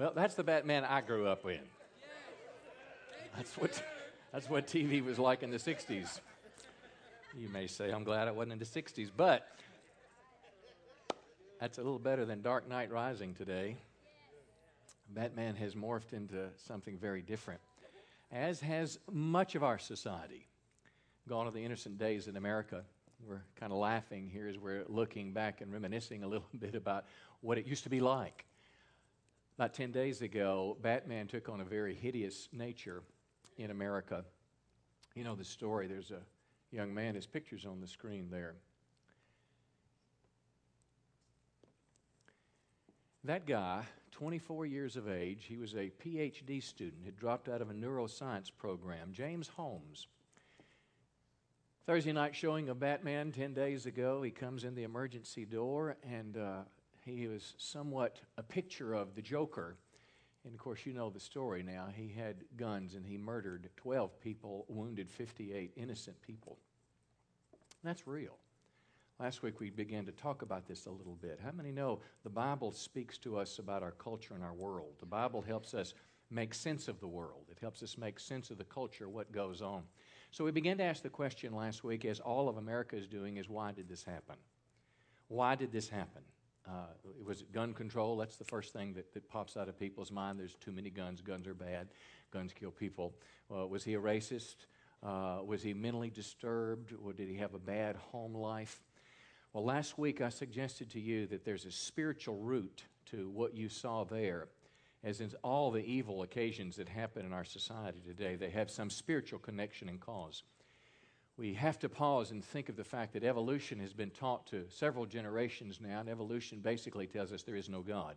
Well, that's the Batman I grew up in. That's what, that's what TV was like in the 60s. You may say, I'm glad I wasn't in the 60s, but that's a little better than Dark Knight Rising today. Batman has morphed into something very different, as has much of our society. Gone are the innocent days in America. We're kind of laughing here as we're looking back and reminiscing a little bit about what it used to be like. About 10 days ago, Batman took on a very hideous nature in America. You know the story. There's a young man, his picture's on the screen there. That guy, 24 years of age, he was a PhD student, had dropped out of a neuroscience program, James Holmes. Thursday night showing of Batman 10 days ago, he comes in the emergency door and uh, he was somewhat a picture of the Joker. And of course, you know the story now. He had guns and he murdered 12 people, wounded 58 innocent people. That's real. Last week we began to talk about this a little bit. How many know the Bible speaks to us about our culture and our world? The Bible helps us make sense of the world, it helps us make sense of the culture, what goes on. So we began to ask the question last week, as all of America is doing, is why did this happen? Why did this happen? Uh, was it gun control? That's the first thing that, that pops out of people's mind. There's too many guns. Guns are bad. Guns kill people. Uh, was he a racist? Uh, was he mentally disturbed? Or did he have a bad home life? Well, last week I suggested to you that there's a spiritual root to what you saw there. As in all the evil occasions that happen in our society today, they have some spiritual connection and cause we have to pause and think of the fact that evolution has been taught to several generations now, and evolution basically tells us there is no God.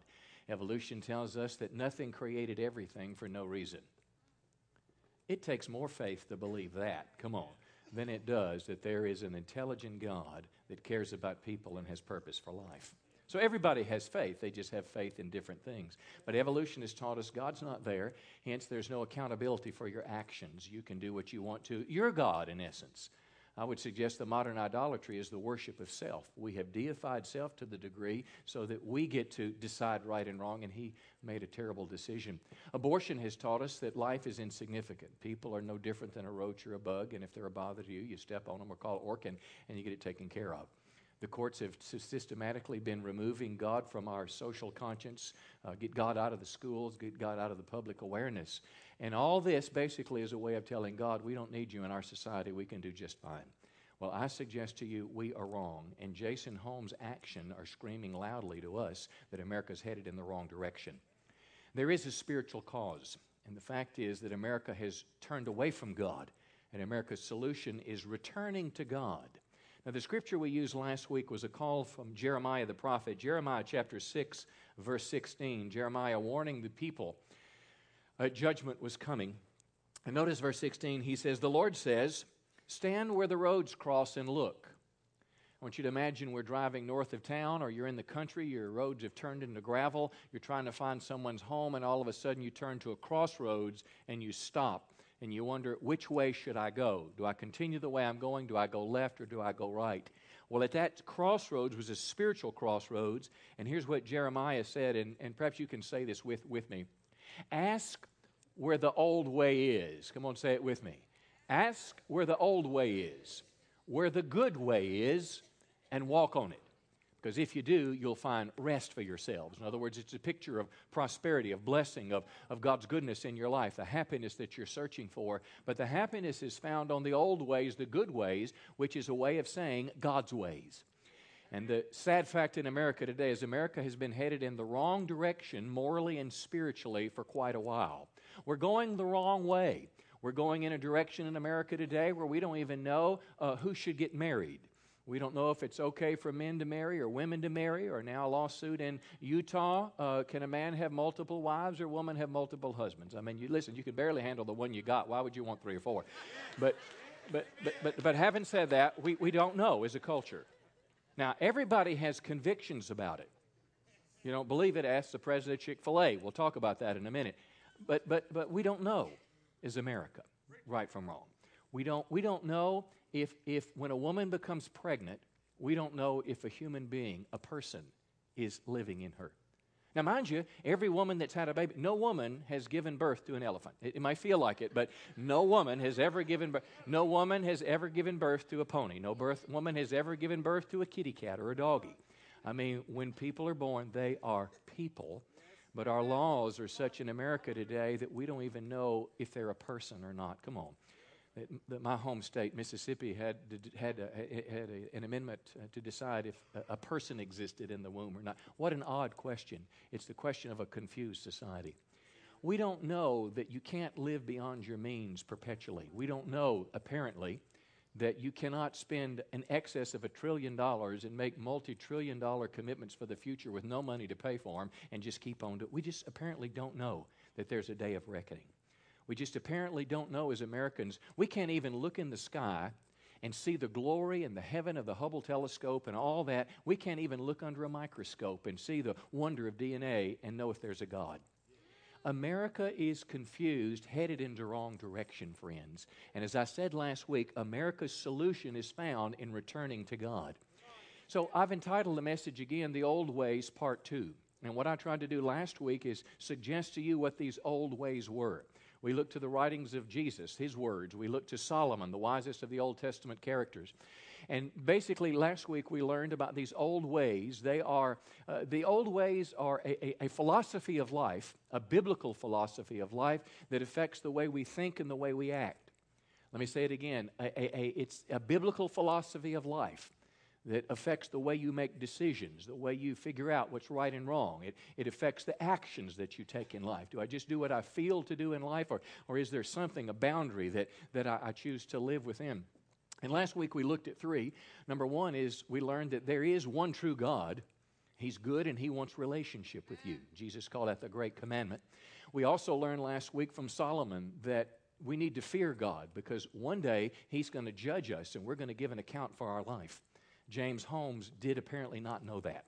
Evolution tells us that nothing created everything for no reason. It takes more faith to believe that, come on, than it does that there is an intelligent God that cares about people and has purpose for life. So everybody has faith, they just have faith in different things. But evolution has taught us God's not there, hence, there's no accountability for your actions. You can do what you want to. You're God, in essence. I would suggest the modern idolatry is the worship of self. We have deified self to the degree so that we get to decide right and wrong, and he made a terrible decision. Abortion has taught us that life is insignificant. People are no different than a roach or a bug, and if they're a bother to you, you step on them or call Orkin, and you get it taken care of. The courts have systematically been removing God from our social conscience, uh, get God out of the schools, get God out of the public awareness. And all this basically is a way of telling God, we don't need you in our society, we can do just fine. Well, I suggest to you we are wrong, and Jason Holmes' action are screaming loudly to us that America's headed in the wrong direction. There is a spiritual cause, and the fact is that America has turned away from God, and America's solution is returning to God. Now, the scripture we used last week was a call from Jeremiah the prophet, Jeremiah chapter 6, verse 16. Jeremiah warning the people uh, judgment was coming. And notice verse 16, he says, The Lord says, Stand where the roads cross and look. I want you to imagine we're driving north of town or you're in the country, your roads have turned into gravel, you're trying to find someone's home, and all of a sudden you turn to a crossroads and you stop and you wonder, which way should I go? Do I continue the way I'm going? Do I go left or do I go right? Well, at that crossroads was a spiritual crossroads, and here's what Jeremiah said, and, and perhaps you can say this with, with me. Ask where the old way is. Come on, say it with me. Ask where the old way is, where the good way is, and walk on it. Because if you do, you'll find rest for yourselves. In other words, it's a picture of prosperity, of blessing, of, of God's goodness in your life, the happiness that you're searching for. But the happiness is found on the old ways, the good ways, which is a way of saying God's ways. And the sad fact in America today is America has been headed in the wrong direction, morally and spiritually, for quite a while. We're going the wrong way. We're going in a direction in America today where we don't even know uh, who should get married. We don't know if it's okay for men to marry or women to marry, or now a lawsuit in Utah. Uh, can a man have multiple wives or a woman have multiple husbands? I mean, you listen, you can barely handle the one you got. Why would you want three or four? But, but, but, but, but having said that, we, we don't know as a culture. Now, everybody has convictions about it. You don't believe it? Ask the president of Chick fil A. We'll talk about that in a minute. But, but, but we don't know, is America, right from wrong. We don't, we don't know if, if when a woman becomes pregnant, we don't know if a human being, a person, is living in her. Now, mind you, every woman that's had a baby, no woman has given birth to an elephant. It, it might feel like it, but no woman has ever given birth. No woman has ever given birth to a pony. No birth, woman has ever given birth to a kitty cat or a doggie. I mean, when people are born, they are people. But our laws are such in America today that we don't even know if they're a person or not. Come on that my home state, Mississippi, had, had, a, had a, an amendment uh, to decide if a, person existed in the womb or not. What an odd question. It's the question of a confused society. We don't know that you can't live beyond your means perpetually. We don't know, apparently, that you cannot spend an excess of a trillion dollars and make multi trillion dollar commitments for the future with no money to pay for them and just keep on doing it. We just apparently don't know that there's a day of reckoning. We just apparently don't know as Americans. We can't even look in the sky and see the glory and the heaven of the Hubble telescope and all that. We can't even look under a microscope and see the wonder of DNA and know if there's a God. America is confused, headed in the wrong direction, friends. And as I said last week, America's solution is found in returning to God. So I've entitled the message again, The Old Ways, Part 2. And what I tried to do last week is suggest to you what these old ways were. We look to the writings of Jesus, his words. We look to Solomon, the wisest of the Old Testament characters. And basically, last week we learned about these old ways. They are, uh, the old ways are a, a, a, philosophy of life, a biblical philosophy of life that affects the way we think and the way we act. Let me say it again. A, it's a biblical philosophy of life that affects the way you make decisions, the way you figure out what's right and wrong. It, it affects the actions that you take in life. Do I just do what I feel to do in life, or, or is there something, a boundary that, that I, I choose to live within? And last week we looked at three. Number one is we learned that there is one true God. He's good and he wants relationship with you. Jesus called that the great commandment. We also learned last week from Solomon that we need to fear God because one day he's going to judge us and we're going to give an account for our life. James Holmes did apparently not know that.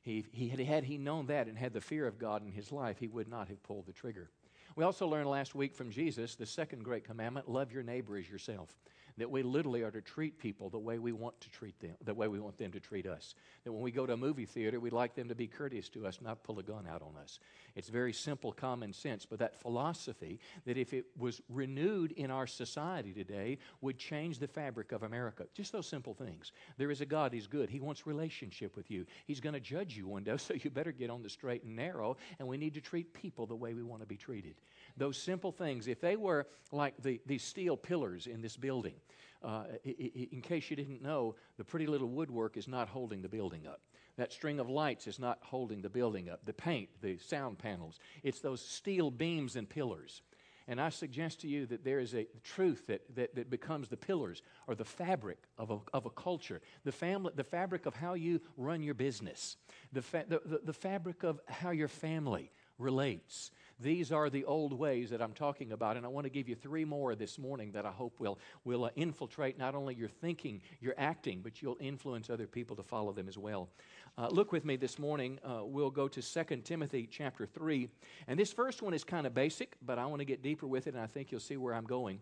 He, he had, had he known that and had the fear of God in his life, he would not have pulled the trigger. We also learned last week from Jesus the second great commandment love your neighbor as yourself that we literally are to treat people the way we want to treat them, the way we want them to treat us. That when we go to a movie theater, we'd like them to be courteous to us, not pull a gun out on us. It's very simple common sense, but that philosophy that if it was renewed in our society today would change the fabric of America. Just those simple things. There is a God, He's good. He wants relationship with you. He's going to judge you one day, so you better get on the straight and narrow, and we need to treat people the way we want to be treated. Those simple things, if they were like the, these steel pillars in this building, uh, in case you didn't know, the pretty little woodwork is not holding the building up. That string of lights is not holding the building up. The paint, the sound panels, it's those steel beams and pillars. And I suggest to you that there is a truth that, that, that becomes the pillars or the fabric of a, of a culture, the, family, the fabric of how you run your business, the, fa- the, the, the fabric of how your family relates. These are the old ways that I'm talking about, and I want to give you three more this morning that I hope will, will uh, infiltrate not only your thinking, your acting, but you'll influence other people to follow them as well. Uh, look with me this morning. Uh, we'll go to 2 Timothy chapter 3. And this first one is kind of basic, but I want to get deeper with it, and I think you'll see where I'm going.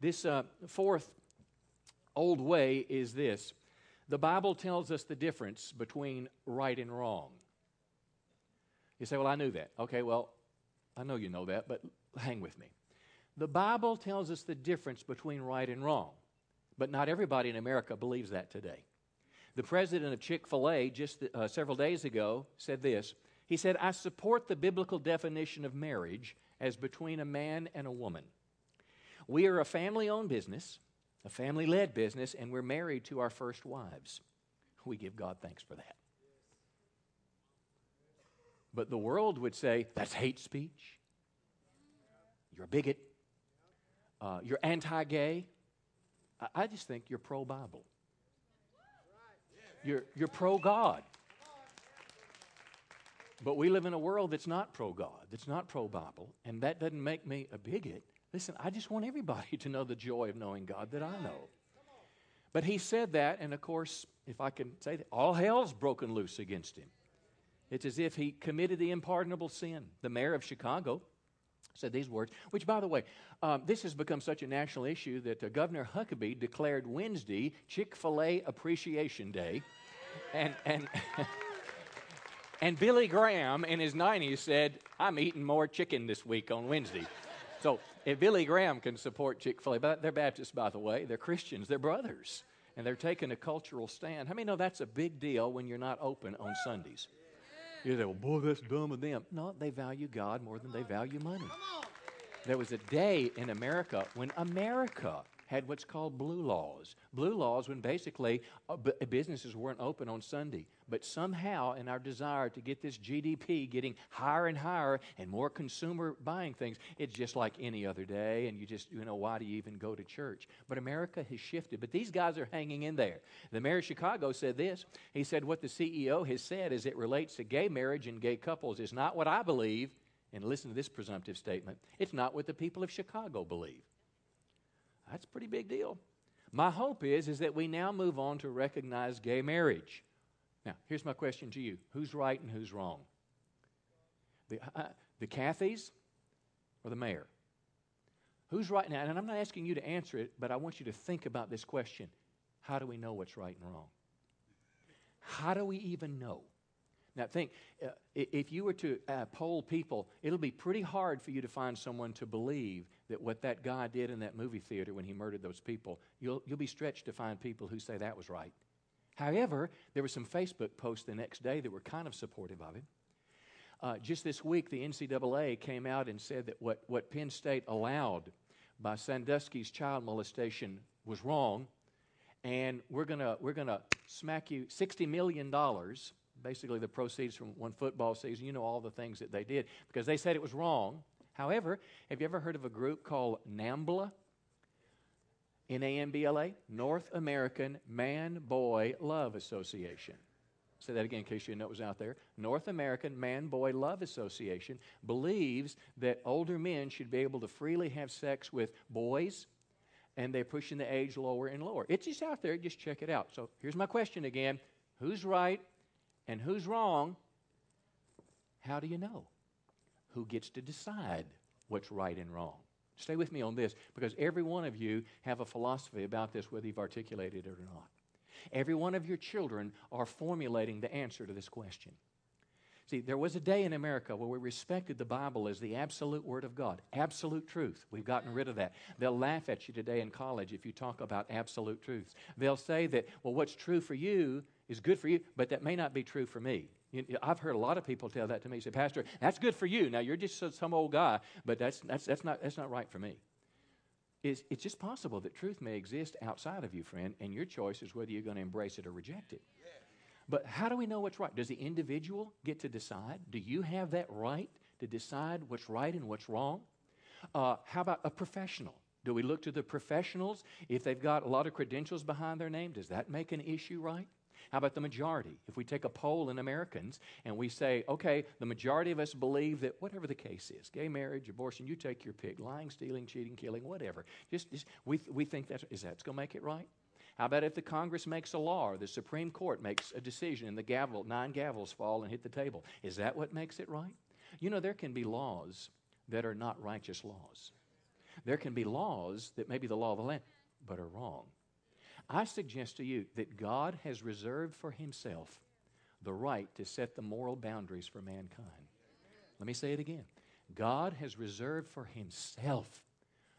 This uh, fourth old way is this the Bible tells us the difference between right and wrong. You say, Well, I knew that. Okay, well, I know you know that, but hang with me. The Bible tells us the difference between right and wrong, but not everybody in America believes that today. The president of Chick fil A just uh, several days ago said this He said, I support the biblical definition of marriage as between a man and a woman. We are a family owned business, a family led business, and we're married to our first wives. We give God thanks for that. But the world would say that's hate speech. You're a bigot. Uh, you're anti gay. I, I just think you're pro Bible. You're, you're pro God. But we live in a world that's not pro God, that's not pro Bible, and that doesn't make me a bigot. Listen, I just want everybody to know the joy of knowing God that I know. But he said that, and of course, if I can say that, all hell's broken loose against him. It's as if he committed the unpardonable sin. The mayor of Chicago said these words, which, by the way, um, this has become such a national issue that uh, Governor Huckabee declared Wednesday Chick fil A Appreciation Day. And, and And Billy Graham in his 90s said, I'm eating more chicken this week on Wednesday. So if Billy Graham can support Chick fil A, but they're Baptists, by the way, they're Christians, they're brothers, and they're taking a cultural stand. How many know that's a big deal when you're not open on Sundays? You say, well, boy, that's dumb of them. No, they value God more than they value money. There was a day in America when America had what's called blue laws. Blue laws when basically uh, b- businesses weren't open on Sunday. But somehow, in our desire to get this GDP getting higher and higher and more consumer buying things, it's just like any other day. And you just, you know, why do you even go to church? But America has shifted. But these guys are hanging in there. The mayor of Chicago said this. He said, What the CEO has said as it relates to gay marriage and gay couples is not what I believe. And listen to this presumptive statement it's not what the people of Chicago believe. That's a pretty big deal. My hope is, is that we now move on to recognize gay marriage. Now, here's my question to you who's right and who's wrong? The, uh, the Cathys or the mayor? Who's right now? And I'm not asking you to answer it, but I want you to think about this question How do we know what's right and wrong? How do we even know? Now, think uh, if you were to uh, poll people, it'll be pretty hard for you to find someone to believe that what that guy did in that movie theater when he murdered those people, you'll, you'll be stretched to find people who say that was right. However, there were some Facebook posts the next day that were kind of supportive of him. Uh, just this week, the NCAA came out and said that what, what Penn State allowed by Sandusky's child molestation was wrong, and we're going we're gonna smack you $60 million basically the proceeds from one football season. You know all the things that they did because they said it was wrong. However, have you ever heard of a group called NAMBLA? N A M B L A? North American Man Boy Love Association. Say that again in case you didn't know it was out there. North American Man Boy Love Association believes that older men should be able to freely have sex with boys, and they're pushing the age lower and lower. It's just out there. Just check it out. So here's my question again Who's right and who's wrong? How do you know? Who gets to decide what's right and wrong. Stay with me on this because every one of you have a philosophy about this, whether you've articulated it or not. Every one of your children are formulating the answer to this question. See, there was a day in America where we respected the Bible as the absolute Word of God, absolute truth. We've gotten rid of that. They'll laugh at you today in college if you talk about absolute truths. They'll say that, well, what's true for you is good for you, but that may not be true for me. You, I've heard a lot of people tell that to me. Say, Pastor, that's good for you. Now you're just some old guy, but that's that's that's not that's not right for me. It's, it's just possible that truth may exist outside of you, friend, and your choice is whether you're going to embrace it or reject it. But how do we know what's right? Does the individual get to decide? Do you have that right to decide what's right and what's wrong? Uh, how about a professional? Do we look to the professionals? If they've got a lot of credentials behind their name, does that make an issue right? How about the majority? If we take a poll in Americans and we say, okay, the majority of us believe that whatever the case is, gay marriage, abortion, you take your pick, lying, stealing, cheating, killing, whatever, just, just we, we think that's, is that's going to make it right? How about if the Congress makes a law or the Supreme Court makes a decision and the gavel, nine gavels fall and hit the table? Is that what makes it right? You know, there can be laws that are not righteous laws. There can be laws that may be the law of the land, but are wrong. I suggest to you that God has reserved for himself the right to set the moral boundaries for mankind. Let me say it again. God has reserved for himself,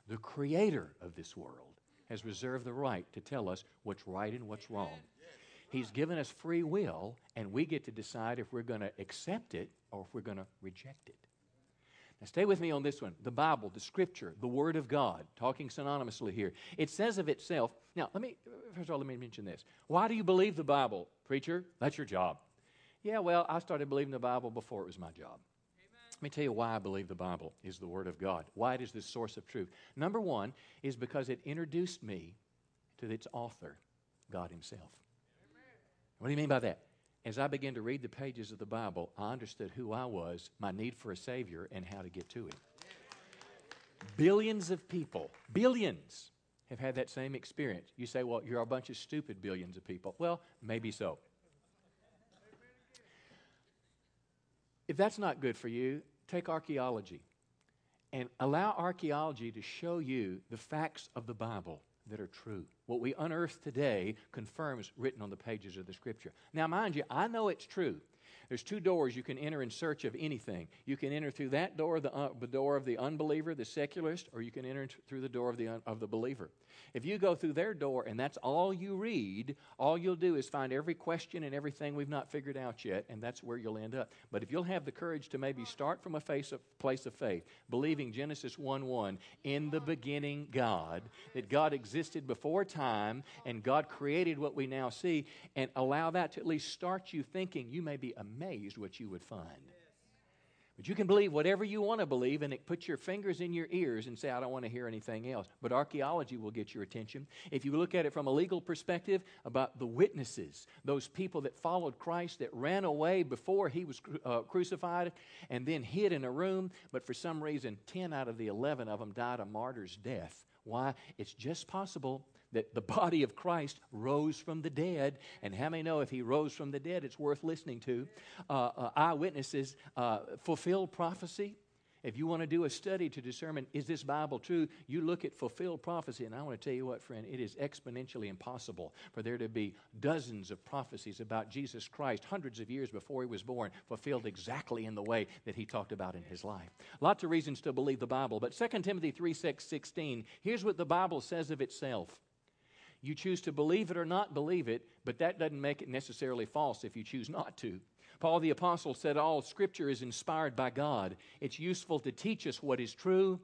the creator of this world, has reserved the right to tell us what's right and what's wrong. He's given us free will, and we get to decide if we're going to accept it or if we're going to reject it. Now, stay with me on this one. The Bible, the Scripture, the Word of God, talking synonymously here. It says of itself, now, let me, first of all, let me mention this. Why do you believe the Bible, preacher? That's your job. Yeah, well, I started believing the Bible before it was my job. Let me tell you why I believe the Bible is the Word of God, why it is the source of truth. Number one is because it introduced me to its author, God Himself. What do you mean by that? As I began to read the pages of the Bible, I understood who I was, my need for a Savior, and how to get to Him. Billions of people, billions, have had that same experience. You say, well, you're a bunch of stupid billions of people. Well, maybe so. If that's not good for you, take archaeology and allow archaeology to show you the facts of the Bible that are true. What we unearth today confirms written on the pages of the Scripture. Now, mind you, I know it's true There's two doors you can enter in search of anything. You can enter through that door, the, uh, the door of the unbeliever, the secularist, or you can enter through the door of the, of the believer. If you go through their door and that's all you read, all you'll do is find every question and everything we've not figured out yet, and that's where you'll end up. But if you'll have the courage to maybe start from a of, place of faith, believing Genesis 1 1, in the beginning, God, that God existed before time and God created what we now see, and allow that to at least start you thinking, you may be amazed what you would find. But you can believe whatever you want to believe and it put your fingers in your ears and say, I don't want to hear anything else. But archaeology will get your attention. If you look at it from a legal perspective about the witnesses, those people that followed Christ that ran away before he was uh, crucified and then hid in a room, but for some reason, 10 out of the 11 of them died a martyr's death. Why? It's just possible that the body of Christ rose from the dead. And how many know if he rose from the dead, it's worth listening to? Uh, uh, eyewitnesses uh, fulfilled prophecy. If you want to do a study to determine is this Bible true, you look at fulfilled prophecy. And I want to tell you what, friend, it is exponentially impossible for there to be dozens of prophecies about Jesus Christ hundreds of years before he was born, fulfilled exactly in the way that he talked about in his life. Lots of reasons to believe the Bible. But 2 Timothy 3 6, 16, here's what the Bible says of itself. You choose to believe it or not believe it, but that doesn't make it necessarily false if you choose not to. Paul the Apostle said, All Scripture is inspired by God. It's useful to teach us what is true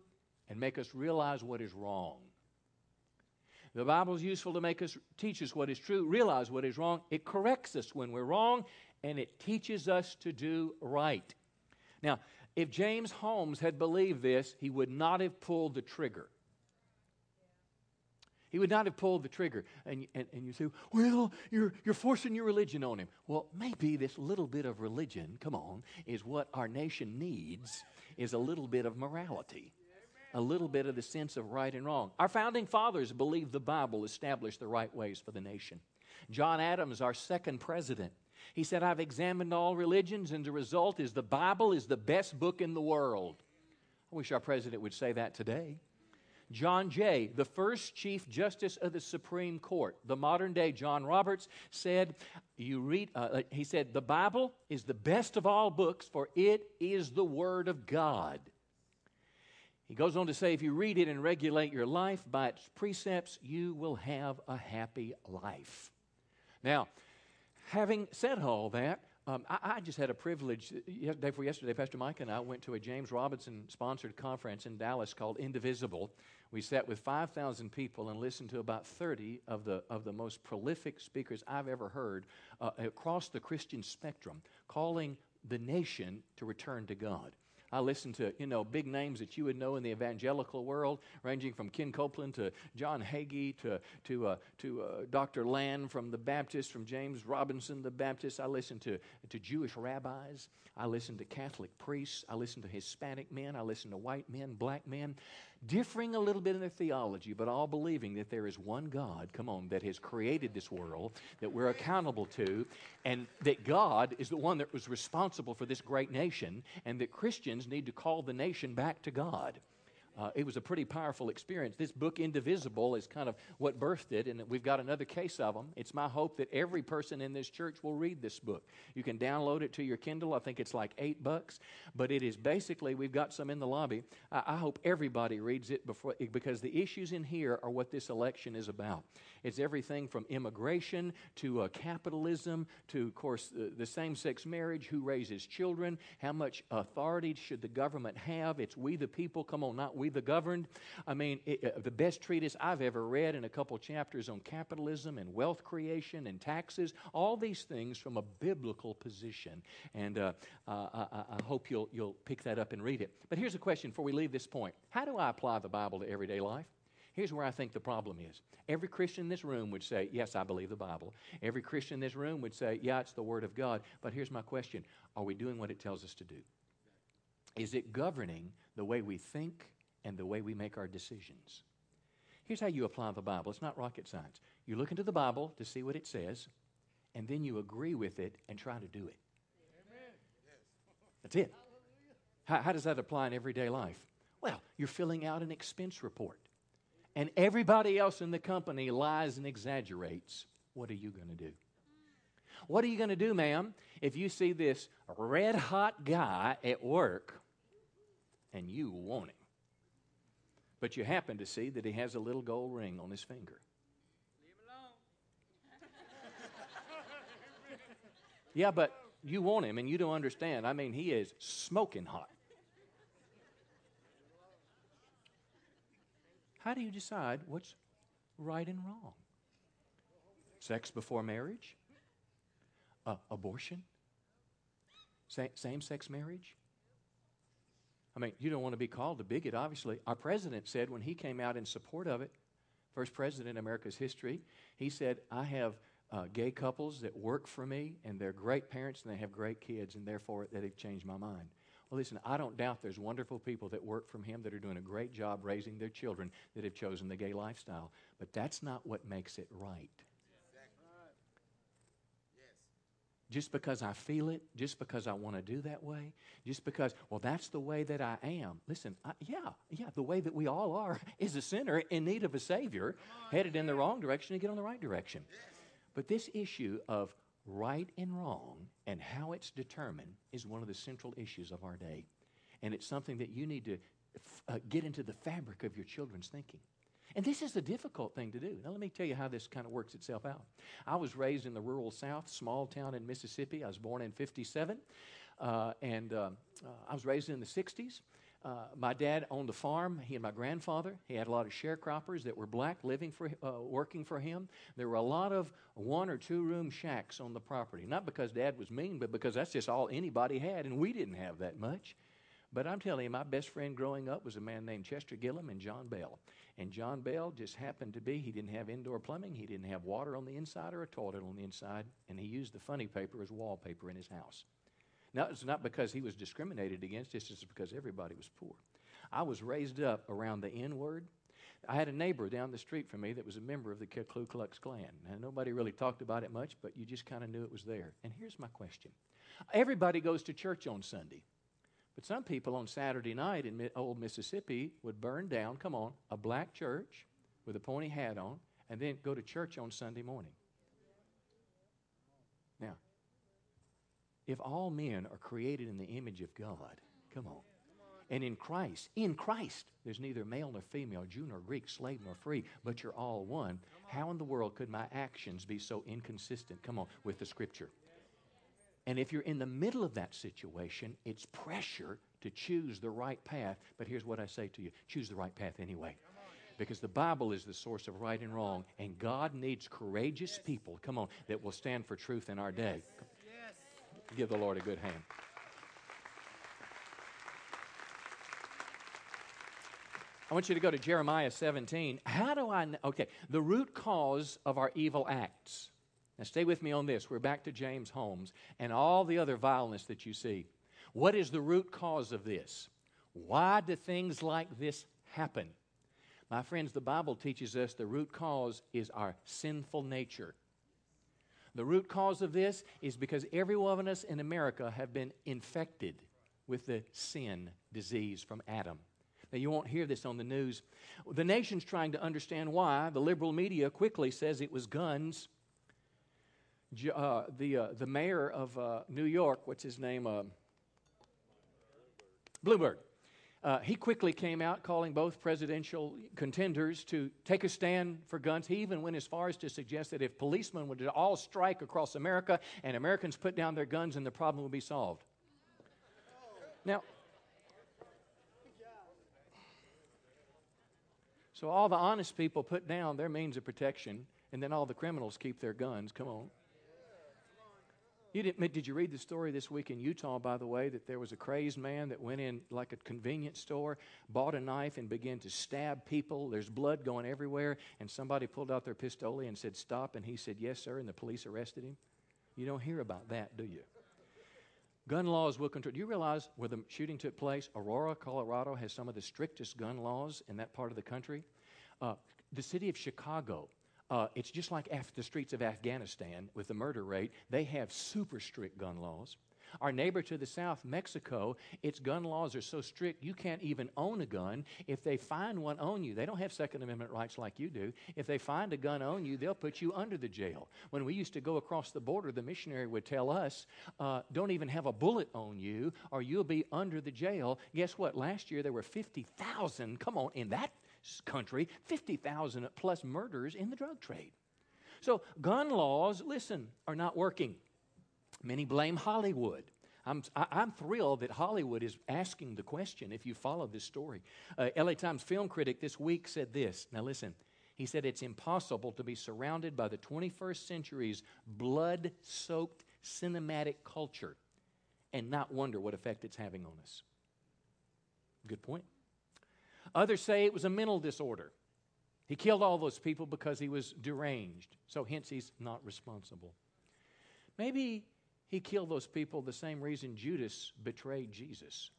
and make us realize what is wrong. The Bible is useful to make us teach us what is true, realize what is wrong. It corrects us when we're wrong, and it teaches us to do right. Now, if James Holmes had believed this, he would not have pulled the trigger. He would not have pulled the trigger. And, and, and you say, well, you're, you're forcing your religion on him. Well, maybe this little bit of religion, come on, is what our nation needs, is a little bit of morality. A little bit of the sense of right and wrong. Our founding fathers believed the Bible established the right ways for the nation. John Adams, our second president, he said, I've examined all religions, and the result is the Bible is the best book in the world. I wish our president would say that today. John Jay, the first Chief Justice of the Supreme Court, the modern day John Roberts, said, you read, uh, uh, he said, the Bible is the best of all books, for it is the Word of God. He goes on to say, if you read it and regulate your life by its precepts, you will have a happy life. Now, having said all that, um, I, I, just had a privilege. Day before yesterday, Pastor Mike and I went to a James Robison sponsored conference in Dallas called Indivisible. We sat with 5,000 people and listened to about 30 of the, of the most prolific speakers I've ever heard uh, across the Christian spectrum, calling the nation to return to God. I listened to, you know, big names that you would know in the evangelical world, ranging from Ken Copeland to John Hagee to, to, uh, to uh, Dr. Land from the Baptist, from James Robison the Baptist. I listened to, to Jewish rabbis. I listened to Catholic priests. I listened to Hispanic men. I listened to white men, black men differing a little bit in their theology, but all believing that there is one God, come on, that has created this world, that we're accountable to, and that God is the one that was responsible for this great nation, and that Christians need to call the nation back to God. Uh, it was a pretty powerful experience. This book, Indivisible, is kind of what birthed it, and we've got another case of them. It's my hope that every person in this church will read this book. You can download it to your Kindle. I think it's like eight bucks, but it is basically, we've got some in the lobby. I, I hope everybody reads it before, because the issues in here are what this election is about. It's everything from immigration to uh, capitalism to, of course, the, the same sex marriage, who raises children, how much authority should the government have. It's we the people, come on, not we the governed. I mean, it, uh, the best treatise I've ever read in a couple chapters on capitalism and wealth creation and taxes, all these things from a biblical position. And uh, uh, I, I, hope you'll, you'll pick that up and read it. But here's a question before we leave this point How do I apply the Bible to everyday life? Here's where I think the problem is. Every Christian in this room would say, Yes, I believe the Bible. Every Christian in this room would say, Yeah, it's the Word of God. But here's my question Are we doing what it tells us to do? Is it governing the way we think and the way we make our decisions. Here's how you apply the Bible it's not rocket science. You look into the Bible to see what it says, and then you agree with it and try to do it. That's it. How, how does that apply in everyday life? Well, you're filling out an expense report, and everybody else in the company lies and exaggerates. What are you going to do? What are you going to do, ma'am, if you see this red hot guy at work and you want him? But you happen to see that he has a little gold ring on his finger. yeah, but you want him and you don't understand. I mean, he is smoking hot. How do you decide what's right and wrong? Sex before marriage? Uh, abortion? Same sex marriage? I mean, you don't want to be called a bigot, obviously. Our president said when he came out in support of it, first president in America's history, he said, I have uh, gay couples that work for me, and they're great parents, and they have great kids, and therefore that have changed my mind. Well, listen, I don't doubt there's wonderful people that work from him that are doing a great job raising their children that have chosen the gay lifestyle. But that's not what makes it right. Just because I feel it, just because I want to do that way, just because, well, that's the way that I am. Listen, I, yeah, yeah, the way that we all are is a sinner in need of a Savior, headed in the wrong direction to get on the right direction. But this issue of right and wrong and how it's determined is one of the central issues of our day. And it's something that you need to uh, get into the fabric of your children's thinking. And this is a difficult thing to do. Now, let me tell you how this kind of works itself out. I was raised in the rural South, small town in Mississippi. I was born in 57, uh, and uh, uh, I was raised in the 60s. Uh, my dad owned a farm. He and my grandfather. He had a lot of sharecroppers that were black living for, uh, working for him. There were a lot of one or two room shacks on the property. Not because dad was mean, but because that's just all anybody had, and we didn't have that much. But I'm telling you, my best friend growing up was a man named Chester Gillum and John Bell. And John Bell just happened to be, he didn't have indoor plumbing, he didn't have water on the inside or a toilet on the inside, and he used the funny paper as wallpaper in his house. Now, it's not because he was discriminated against, it's just because everybody was poor. I was raised up around the N word. I had a neighbor down the street from me that was a member of the Ku Klux Klan. And nobody really talked about it much, but you just kind of knew it was there. And here's my question Everybody goes to church on Sunday. But some people on Saturday night in old Mississippi would burn down, come on, a black church with a pointy hat on, and then go to church on Sunday morning. Now, if all men are created in the image of God, come on. And in Christ, in Christ, there's neither male nor female, Jew nor Greek, slave nor free, but you're all one. How in the world could my actions be so inconsistent, come on, with the Scripture? And if you're in the middle of that situation, it's pressure to choose the right path. But here's what I say to you choose the right path anyway. Because the Bible is the source of right and wrong, and God needs courageous people, come on, that will stand for truth in our day. Give the Lord a good hand. I want you to go to Jeremiah 17. How do I know? Okay, the root cause of our evil acts. Now, stay with me on this. We're back to James Holmes and all the other vileness that you see. What is the root cause of this? Why do things like this happen? My friends, the Bible teaches us the root cause is our sinful nature. The root cause of this is because every one of us in America have been infected with the sin disease from Adam. Now, you won't hear this on the news. The nation's trying to understand why. The liberal media quickly says it was guns uh, the, uh, the mayor of uh, New York, what's his name? Uh, Bloomberg. Uh, he quickly came out calling both presidential contenders to take a stand for guns. He even went as far as to suggest that if policemen would all strike across America and Americans put down their guns, and the problem would be solved. Now, so all the honest people put down their means of protection, and then all the criminals keep their guns. Come on. You didn't, did you read the story this week in Utah, by the way, that there was a crazed man that went in like a convenience store, bought a knife, and began to stab people? There's blood going everywhere, and somebody pulled out their pistol and said, Stop, and he said, Yes, sir, and the police arrested him. You don't hear about that, do you? Gun laws will control. Do you realize where the shooting took place? Aurora, Colorado has some of the strictest gun laws in that part of the country. Uh, the city of Chicago uh, it's just like Af- the streets of Afghanistan with the murder rate. They have super strict gun laws. Our neighbor to the south, Mexico, its gun laws are so strict you can't even own a gun. If they find one on you, they don't have Second Amendment rights like you do. If they find a gun on you, they'll put you under the jail. When we used to go across the border, the missionary would tell us, uh, don't even have a bullet on you or you'll be under the jail. Guess what? Last year there were 50,000, come on, in that country, 50,000 plus murders in the drug trade. So, gun laws, listen, are not working. Many blame Hollywood. I'm, I'm thrilled that Hollywood is asking the question if you follow this story. Uh, LA Times film critic this week said this. Now, listen. He said it's impossible to be surrounded by the 21st century's blood soaked cinematic culture and not wonder what effect it's having on us. Good point. Others say it was a mental disorder. He killed all those people because he was deranged, so hence he's not responsible. Maybe he killed those people the same reason Judas betrayed Jesus,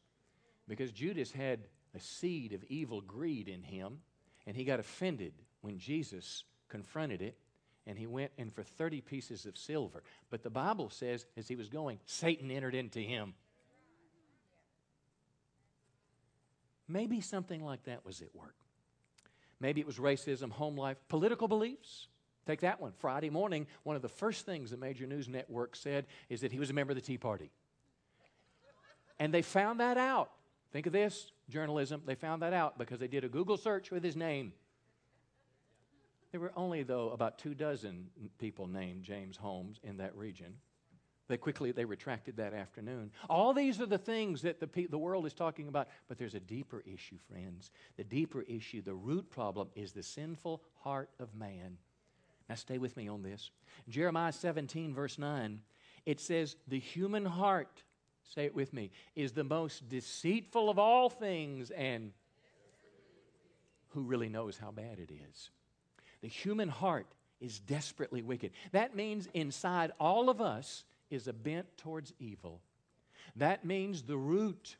because Judas had a seed of evil greed in him, and he got offended when Jesus confronted it, and he went in for 30 pieces of silver. But the Bible says, as he was going, Satan entered into him. Maybe something like that was at work. Maybe it was racism, home life, political beliefs. Take that one. Friday morning, one of the first things the major news network said is that he was a member of the Tea Party. And they found that out. Think of this journalism. They found that out because they did a Google search with his name. There were only, though, about two dozen people named James Holmes in that region. They quickly they retracted that afternoon. All these are the things that the, the world is talking about, but there's a deeper issue, friends. The deeper issue, the root problem, is the sinful heart of man. Now, stay with me on this. Jeremiah 17, verse 9, it says, The human heart, say it with me, is the most deceitful of all things, and who really knows how bad it is? The human heart is desperately wicked. That means inside all of us is a bent towards evil. That means the root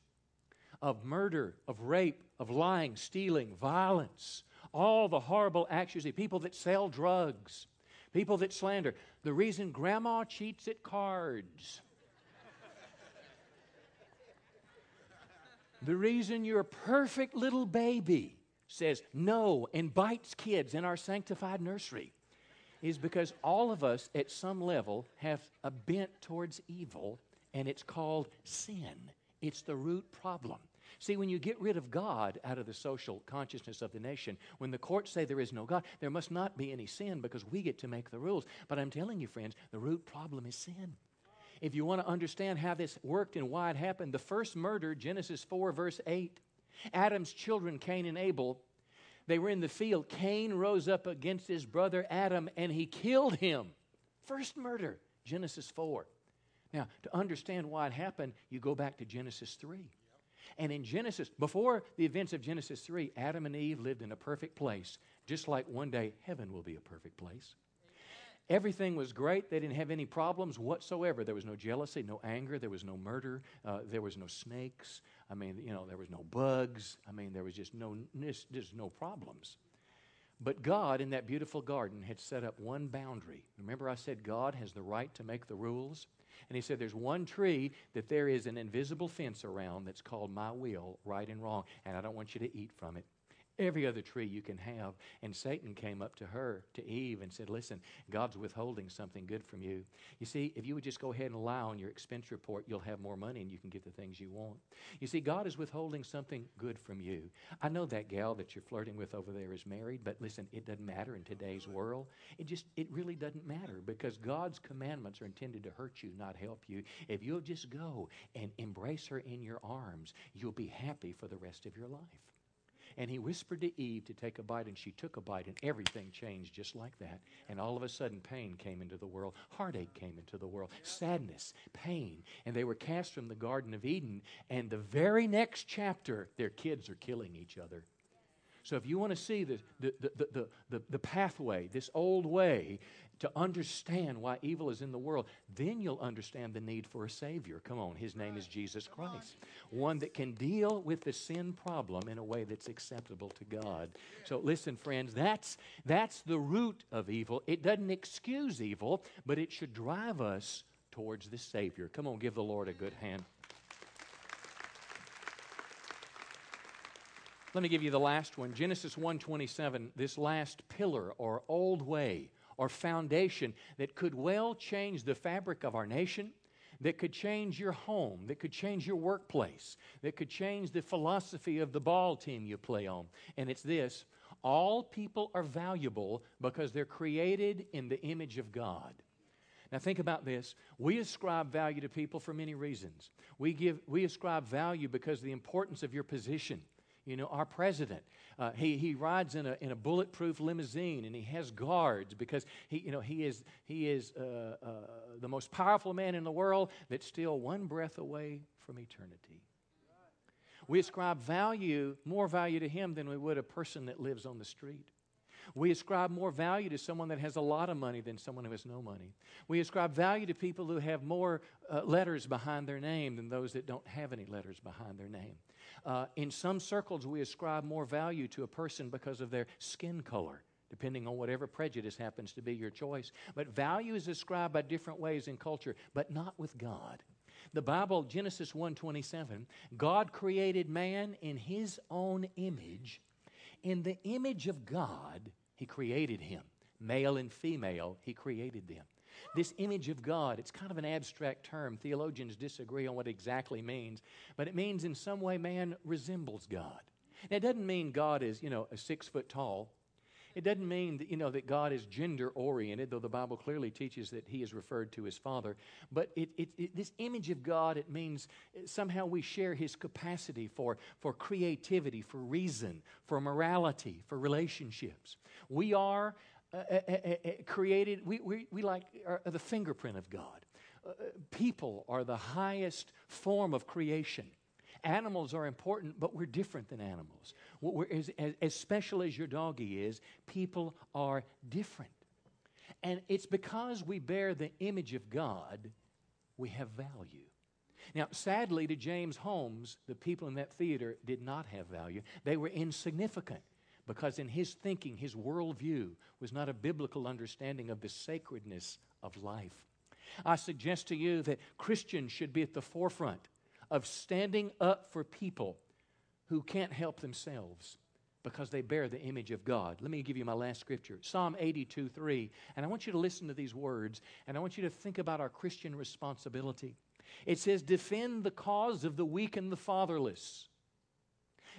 of murder, of rape, of lying, stealing, violence, all the horrible actions people that sell drugs, people that slander. The reason grandma cheats at cards. the reason your perfect little baby says no and bites kids in our sanctified nursery is because all of us at some level have a bent towards evil, and it's called sin. It's the root problem. See, when you get rid of God out of the social consciousness of the nation, when the courts say there is no God, there must not be any sin because we get to make the rules. But I'm telling you, friends, the root problem is sin. If you want to understand how this worked and why it happened, the first murder, Genesis 4, verse 8, Adam's children, Cain and Abel, they were in the field. Cain rose up against his brother Adam and he killed him. First murder, Genesis 4. Now, to understand why it happened, you go back to Genesis 3. And in Genesis, before the events of Genesis 3, Adam and Eve lived in a perfect place, just like one day heaven will be a perfect place. Everything was great. They didn't have any problems whatsoever. There was no jealousy, no anger, there was no murder, uh, there was no snakes. I mean, you know, there was no bugs. I mean, there was just no, just no problems. But God, in that beautiful garden, had set up one boundary. Remember, I said God has the right to make the rules? And He said there's one tree that there is an invisible fence around that's called my will, right and wrong, and I don't want you to eat from it every other tree you can have. And Satan came up to her, to Eve, and said, Listen, God's withholding something good from you. You see, if you would just go ahead and lie on your expense report, you'll have more money and you can get the things you want. You see, God is withholding something good from you. I know that gal that you're flirting with over there is married, but listen, it doesn't matter in today's world. It just, it really doesn't matter because God's commandments are intended to hurt you, not help you. If you'll just go and embrace her in your arms, you'll be happy for the rest of your life. And he whispered to Eve to take a bite, and she took a bite, and everything changed just like that. And all of a sudden, pain came into the world, heartache came into the world, sadness, pain. And they were cast from the Garden of Eden, and the very next chapter, their kids are killing each other. So if you want to see the, the, the, the, the, pathway, this old way, to understand why evil is in the world, then you'll understand the need for a Savior. Come on, His name is Jesus Christ. One that can deal with the sin problem in a way that's acceptable to God. So listen, friends, that's, that's the root of evil. It doesn't excuse evil, but it should drive us towards the Savior. Come on, give the Lord a good hand. Let me give you the last one. Genesis 1:27, this last pillar or old way or foundation that could well change the fabric of our nation, that could change your home, that could change your workplace, that could change the philosophy of the ball team you play on. And it's this all people are valuable because they're created in the image of God. Now, think about this. We ascribe value to people for many reasons. We, give, we ascribe value because of the importance of your position. You know, our president, uh, he, he rides in a, in a bulletproof limousine and he has guards because he, you know, he is, he is uh, uh, the most powerful man in the world that's still one breath away from eternity. We ascribe value, more value to him than we would a person that lives on the street. We ascribe more value to someone that has a lot of money than someone who has no money. We ascribe value to people who have more uh, letters behind their name than those that don't have any letters behind their name. Uh, in some circles, we ascribe more value to a person because of their skin color depending on whatever prejudice happens to be your choice. But value is ascribed by different ways in culture, but not with God. The Bible, Genesis 1:27, God created man in his own image. In the image of God, he created him. Male and female, he created them. This image of God, it's kind of an abstract term. Theologians disagree on what exactly means, but it means in some way man resembles God. Now, it doesn't mean God is, you know, a six foot tall. It doesn't mean that, you know, that God is gender oriented, though the Bible clearly teaches that he is referred to as Father. But it, it, it, this image of God, it means somehow we share his capacity for, for creativity, for reason, for morality, for relationships. We are Uh, uh, uh, created, we, we, we like the fingerprint of God. Uh, people are the highest form of creation. Animals are important, but we're different than animals. As, as, as special as your doggy is, people are different. And it's because we bear the image of God, we have value. Now, sadly, to James Holmes, the people in that theater did not have value. They were insignificant because in his thinking, his worldview was not a biblical understanding of the sacredness of life. I suggest to you that Christians should be at the forefront of standing up for people who can't help themselves because they bear the image of God. Let me give you my last scripture Psalm 82 3. And I want you to listen to these words and I want you to think about our Christian responsibility. It says, Defend the cause of the weak and the fatherless,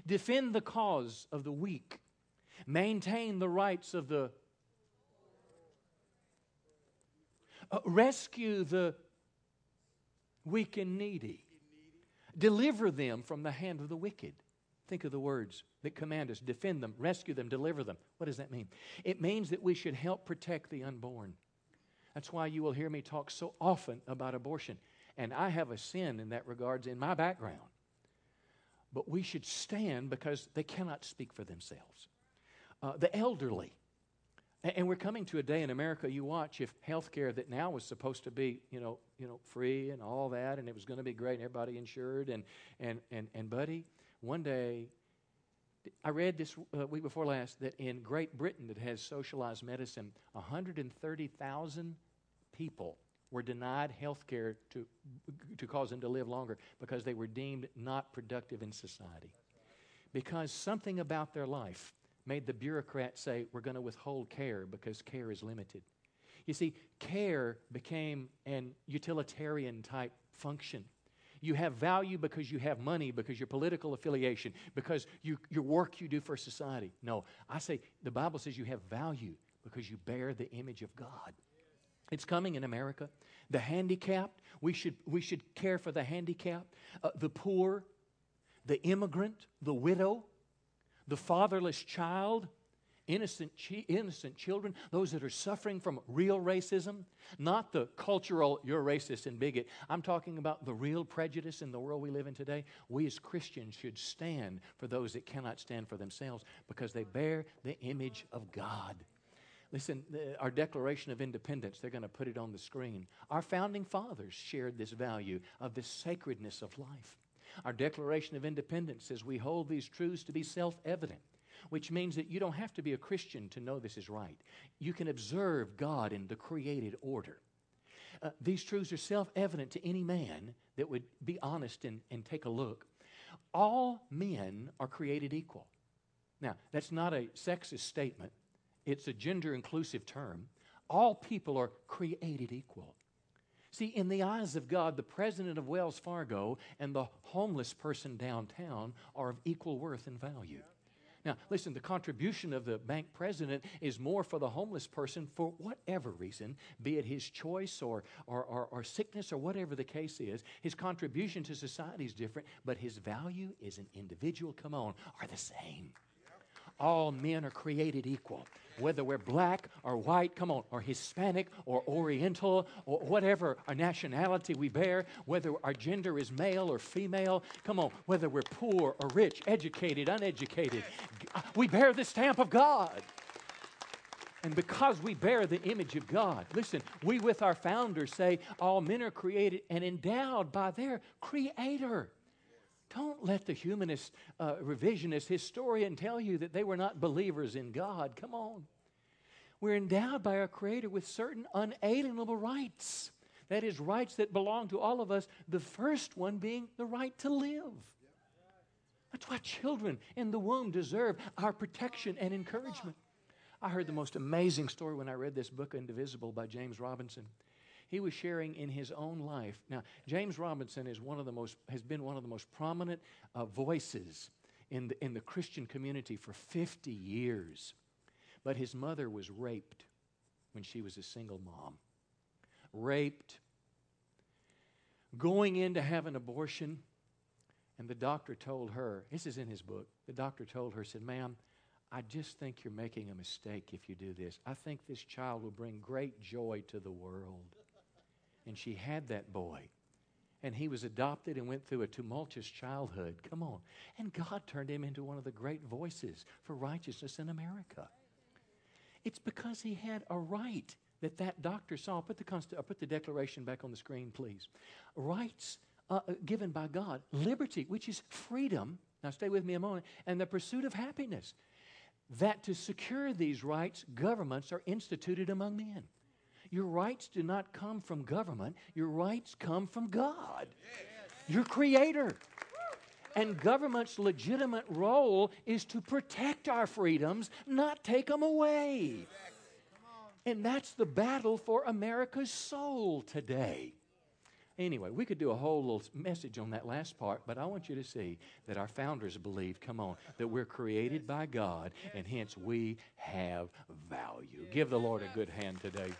defend the cause of the weak maintain the rights of the uh, rescue the weak and needy. Deliver them from the hand of the wicked. Think of the words that command us. Defend them rescue them deliver them. What does that mean? It means that we should help protect the unborn. That's why you will hear me talk so often about abortion. And i have a sin in that regards in my background. But we should stand because they cannot speak for themselves uh, the elderly. And we're coming to a day in America, you watch, if health care that now was supposed to be, you know, you know, free and all that, and it was going to be great and everybody insured, and, and, and, and buddy, one day, I read this uh, week before last that in Great Britain that has socialized medicine, 130,000 people were denied health care to, to cause them to live longer because they were deemed not productive in society. Because something about their life made the bureaucrats say, we're going to withhold care because care is limited. You see, care became an utilitarian type function. You have value because you have money, because your political affiliation, because you, your work you do for society. No, I say the Bible says you have value because you bear the image of God. It's coming in America. The handicapped, we should, we should care for the handicapped, uh, the poor, the immigrant, the widow, the fatherless child, innocent, chi- innocent children, those that are suffering from real racism, not the cultural, you're racist and bigot. I'm talking about the real prejudice in the world we live in today. We as Christians should stand for those that cannot stand for themselves because they bear the image of God. Listen, our Declaration of Independence, they're going to put it on the screen. Our founding fathers shared this value of the sacredness of life. Our Declaration of Independence says we hold these truths to be self evident, which means that you don't have to be a Christian to know this is right. You can observe God in the created order. uh, these truths are self evident to any man that would be honest and, and take a look. All men are created equal. Now, that's not a sexist statement, it's a gender inclusive term. All people are created equal. See, in the eyes of God, the president of Wells Fargo and the homeless person downtown are of equal worth and value. Now, listen, the contribution of the bank president is more for the homeless person for whatever reason, be it his choice or, or, or, or sickness or whatever the case is. His contribution to society is different, but his value as an individual, come on, are the same all men are created equal. Whether we're black or white, come on, or Hispanic or Oriental or whatever our nationality we bear, whether our gender is male or female, come on, whether we're poor or rich, educated, uneducated, we bear the stamp of God. And because we bear the image of God, listen, we with our founders say all men are created and endowed by their Creator. Don't let the humanist, uh, revisionist historian tell you that they were not believers in God. Come on. We're endowed by our Creator with certain unalienable rights. That is, rights that belong to all of us, the first one being the right to live. That's why children in the womb deserve our protection and encouragement. I heard the most amazing story when I read this book, Indivisible, by James Robison he was sharing in his own life. Now, James Robison is one of the most, has been one of the most prominent uh, voices in the, in the Christian community for 50 years. But his mother was raped when she was a single mom. Raped, going in to have an abortion, and the doctor told her, this is in his book, the doctor told her, said, Ma'am, I just think you're making a mistake if you do this. I think this child will bring great joy to the world and she had that boy. And he was adopted and went through a tumultuous childhood. Come on. And God turned him into one of the great voices for righteousness in America. It's because he had a right that that doctor saw. Put the, const- put the declaration back on the screen, please. Rights uh, uh, given by God, liberty, which is freedom. Now, stay with me a moment. And the pursuit of happiness. That to secure these rights, governments are instituted among men. Your rights do not come from government, your rights come from God, your creator. And government's legitimate role is to protect our freedoms, not take them away. And that's the battle for America's soul today. Anyway, we could do a whole little message on that last part, but I want you to see that our founders believed, come on, that we're created by God, and hence we have value. Give the Lord a good hand today.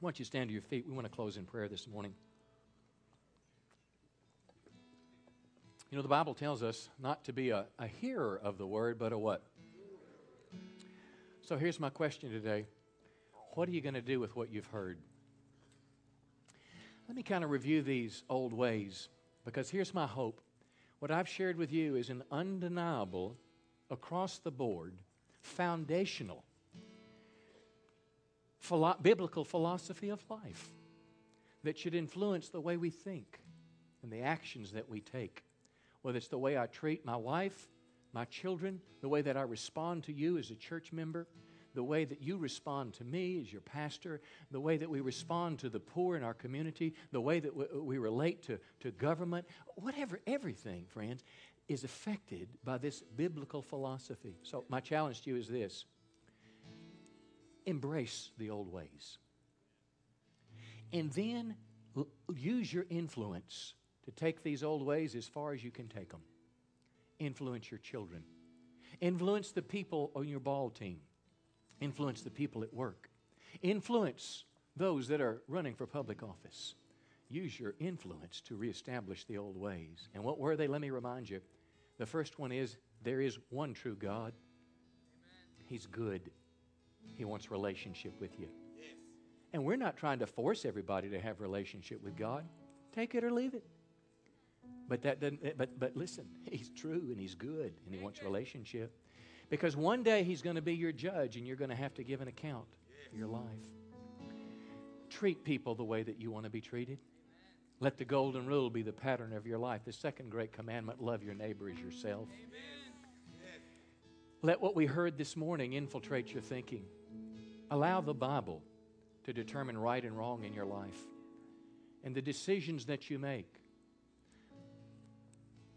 I want you to stand to your feet. We want to close in prayer this morning. You know, the Bible tells us not to be a, a hearer of the word, but a what? So here's my question today What are you going to do with what you've heard? Let me kind of review these old ways because here's my hope. What I've shared with you is an undeniable, across the board, foundational philo- biblical philosophy of life that should influence the way we think and the actions that we take. Whether it's the way I treat my wife, my children, the way that I respond to you as a church member, the way that you respond to me as your pastor, the way that we respond to the poor in our community, the way that we, we relate to, to government, whatever, everything, friends, is affected by this biblical philosophy. So, my challenge to you is this embrace the old ways. And then l- use your influence to take these old ways as far as you can take them. Influence your children. Influence the people on your ball team. Influence the people at work. Influence those that are running for public office. Use your influence to reestablish the old ways. And what were they? Let me remind you. The first one is there is one true God. He's good. He wants relationship with you. Yes. And we're not trying to force everybody to have relationship with God. Take it or leave it. But that doesn't eh, but but listen, he's true and he's good and he wants relationship. Because one day he's going to be your judge and you're going to have to give an account for your life. Treat people the way that you want to be treated. Let the golden rule be the pattern of your life. The second great commandment love your neighbor as yourself. Amen. Let what we heard this morning infiltrate your thinking. Allow the Bible to determine right and wrong in your life and the decisions that you make.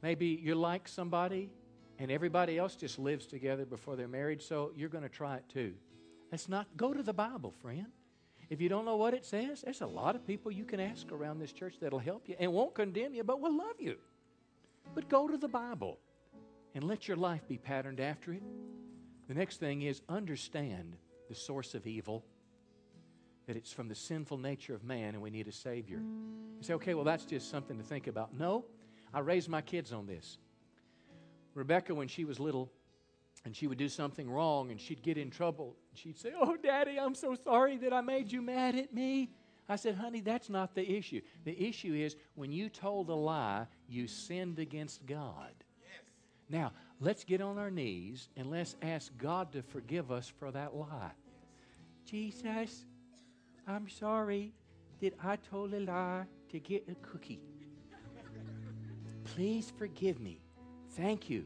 Maybe you like somebody and everybody else just lives together before they're married, so you're going to try it too. Let's not go to the Bible, friend. If you don't know what it says, there's a lot of people you can ask around this church that'll help you and won't condemn you, but will love you. But go to the Bible and let your life be patterned after it. The next thing is understand the source of evil, that it's from the sinful nature of man and we need a Savior. You say, okay, well, that's just something to think about. No, I raised my kids on this. Rebecca, when she was little, and she would do something wrong and she'd get in trouble. She'd say, Oh, Daddy, I'm so sorry that I made you mad at me. I said, Honey, that's not the issue. The issue is when you told a lie, you sinned against God. Yes. Now, let's get on our knees and let's ask God to forgive us for that lie. Jesus, I'm sorry that I told a lie to get a cookie. Please forgive me. Thank you.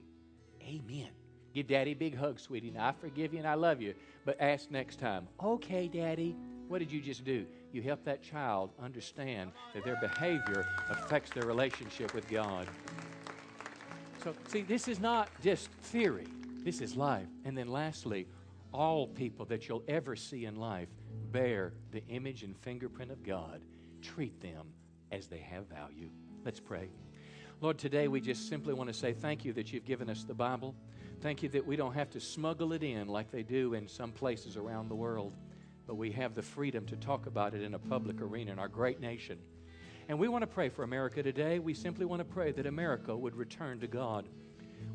Amen. Give daddy a big hug, sweetie. Now, I forgive you and I love you, but ask next time. Okay, daddy. What did you just do? You help that child understand that their behavior affects their relationship with God. So, see, this is not just theory, this is life. And then, lastly, all people that you'll ever see in life bear the image and fingerprint of God. Treat them as they have value. Let's pray. Lord, today we just simply want to say thank you that you've given us the Bible. Thank you that we don't have to smuggle it in like they do in some places around the world, but we have the freedom to talk about it in a public arena in our great nation. And we want to pray for America today. We simply want to pray that America would return to God.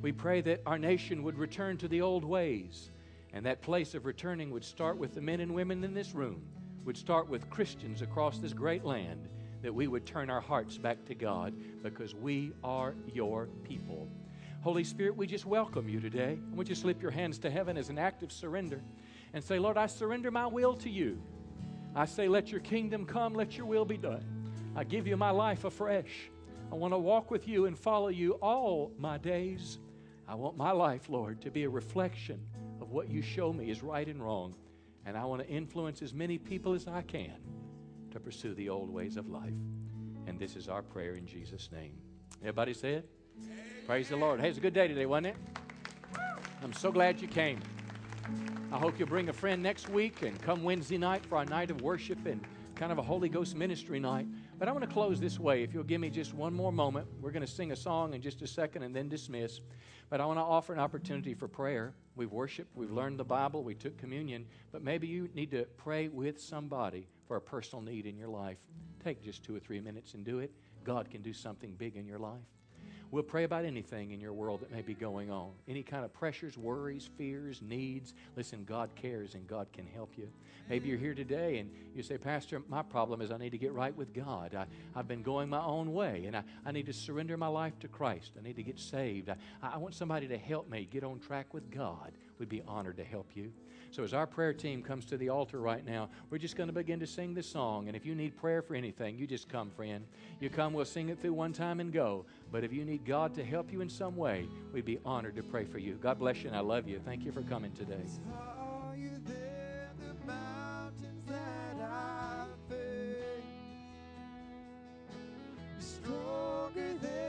We pray that our nation would return to the old ways. And that place of returning would start with the men and women in this room, would start with Christians across this great land that we would turn our hearts back to God because we are your people. Holy Spirit, we just welcome you today. We just slip your hands to heaven as an act of surrender and say, Lord, I surrender my will to you. I say, let your kingdom come, let your will be done. I give you my life afresh. I want to walk with you and follow you all my days. I want my life, Lord, to be a reflection of what you show me is right and wrong. And I want to influence as many people as I can to pursue the old ways of life. And this is our prayer in Jesus' name. Everybody say it? Praise the Lord. Hey, it's a good day today, wasn't it? I'm so glad you came. I hope you'll bring a friend next week and come Wednesday night for our night of worship and kind of a Holy Ghost ministry night. But I want to close this way. If you'll give me just one more moment, we're going to sing a song in just a second and then dismiss. But I want to offer an opportunity for prayer. We've worshiped, we've learned the Bible, we took communion, but maybe you need to pray with somebody for a personal need in your life. Take just two or three minutes and do it. God can do something big in your life. We'll pray about anything in your world that may be going on. Any kind of pressures, worries, fears, needs. Listen, God cares and God can help you. Maybe you're here today and you say, Pastor, my problem is I need to get right with God. I, have been going my own way and I, I need to surrender my life to Christ. I need to get saved. I, I want somebody to help me get on track with God we'd be honored to help you. So, as our prayer team comes to the altar right now, we're just going to begin to sing this song. And if you need prayer for anything, you just come, friend. You come, we'll sing it through one time and go. But if you need God to help you in some way, we'd be honored to pray for you. God bless you, and I love you. Thank you for coming today. stronger than